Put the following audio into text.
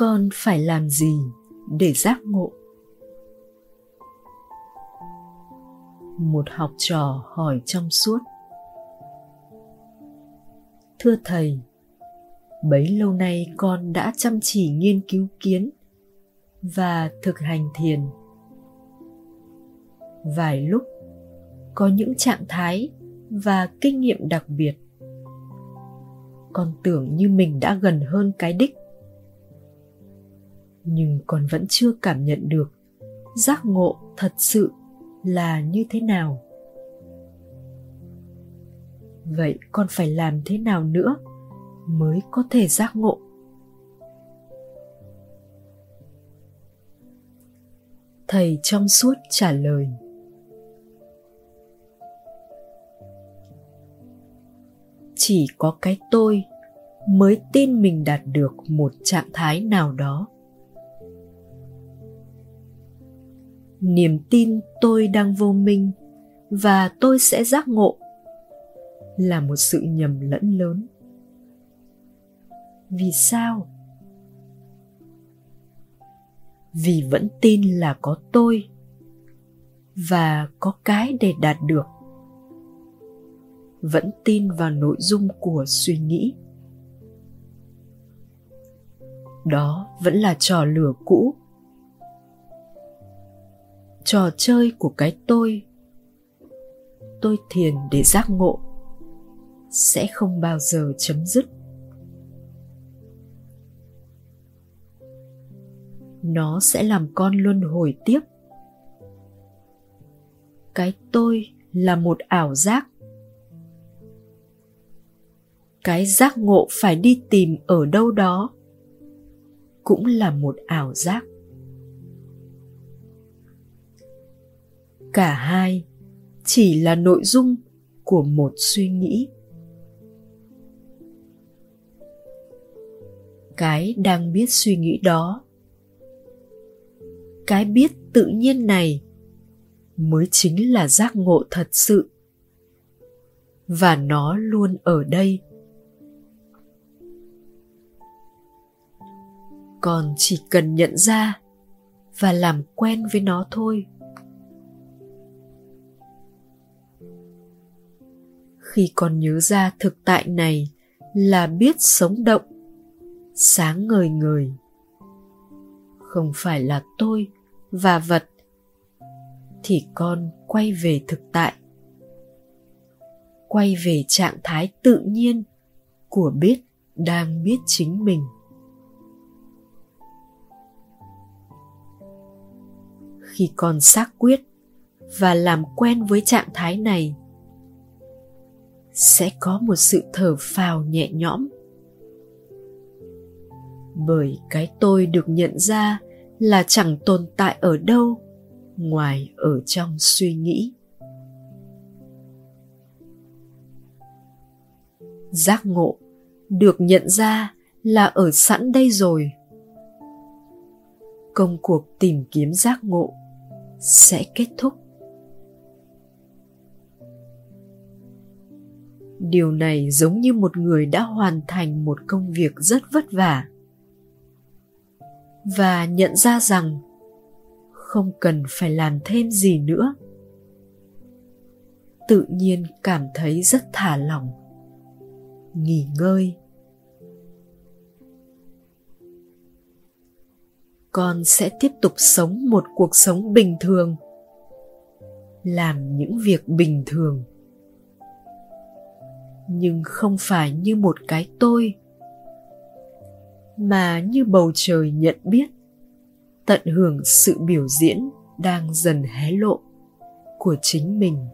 con phải làm gì để giác ngộ? Một học trò hỏi trong suốt. Thưa thầy, bấy lâu nay con đã chăm chỉ nghiên cứu kiến và thực hành thiền. Vài lúc, có những trạng thái và kinh nghiệm đặc biệt. Con tưởng như mình đã gần hơn cái đích nhưng con vẫn chưa cảm nhận được giác ngộ thật sự là như thế nào. Vậy con phải làm thế nào nữa mới có thể giác ngộ? Thầy trong suốt trả lời. Chỉ có cái tôi mới tin mình đạt được một trạng thái nào đó. Niềm tin tôi đang vô minh và tôi sẽ giác ngộ là một sự nhầm lẫn lớn. Vì sao? Vì vẫn tin là có tôi và có cái để đạt được. Vẫn tin vào nội dung của suy nghĩ. Đó vẫn là trò lửa cũ trò chơi của cái tôi. Tôi thiền để giác ngộ, sẽ không bao giờ chấm dứt. Nó sẽ làm con luân hồi tiếp. Cái tôi là một ảo giác. Cái giác ngộ phải đi tìm ở đâu đó cũng là một ảo giác. Cả hai chỉ là nội dung của một suy nghĩ. Cái đang biết suy nghĩ đó, cái biết tự nhiên này mới chính là giác ngộ thật sự. Và nó luôn ở đây. Còn chỉ cần nhận ra và làm quen với nó thôi. Khi con nhớ ra thực tại này là biết sống động, sáng ngời ngời. Không phải là tôi và vật, thì con quay về thực tại. Quay về trạng thái tự nhiên của biết đang biết chính mình. Khi con xác quyết và làm quen với trạng thái này sẽ có một sự thở phào nhẹ nhõm. Bởi cái tôi được nhận ra là chẳng tồn tại ở đâu, ngoài ở trong suy nghĩ. Giác ngộ được nhận ra là ở sẵn đây rồi. Công cuộc tìm kiếm giác ngộ sẽ kết thúc. Điều này giống như một người đã hoàn thành một công việc rất vất vả. Và nhận ra rằng không cần phải làm thêm gì nữa. Tự nhiên cảm thấy rất thả lỏng. Nghỉ ngơi. Con sẽ tiếp tục sống một cuộc sống bình thường. Làm những việc bình thường nhưng không phải như một cái tôi, mà như bầu trời nhận biết, tận hưởng sự biểu diễn đang dần hé lộ của chính mình.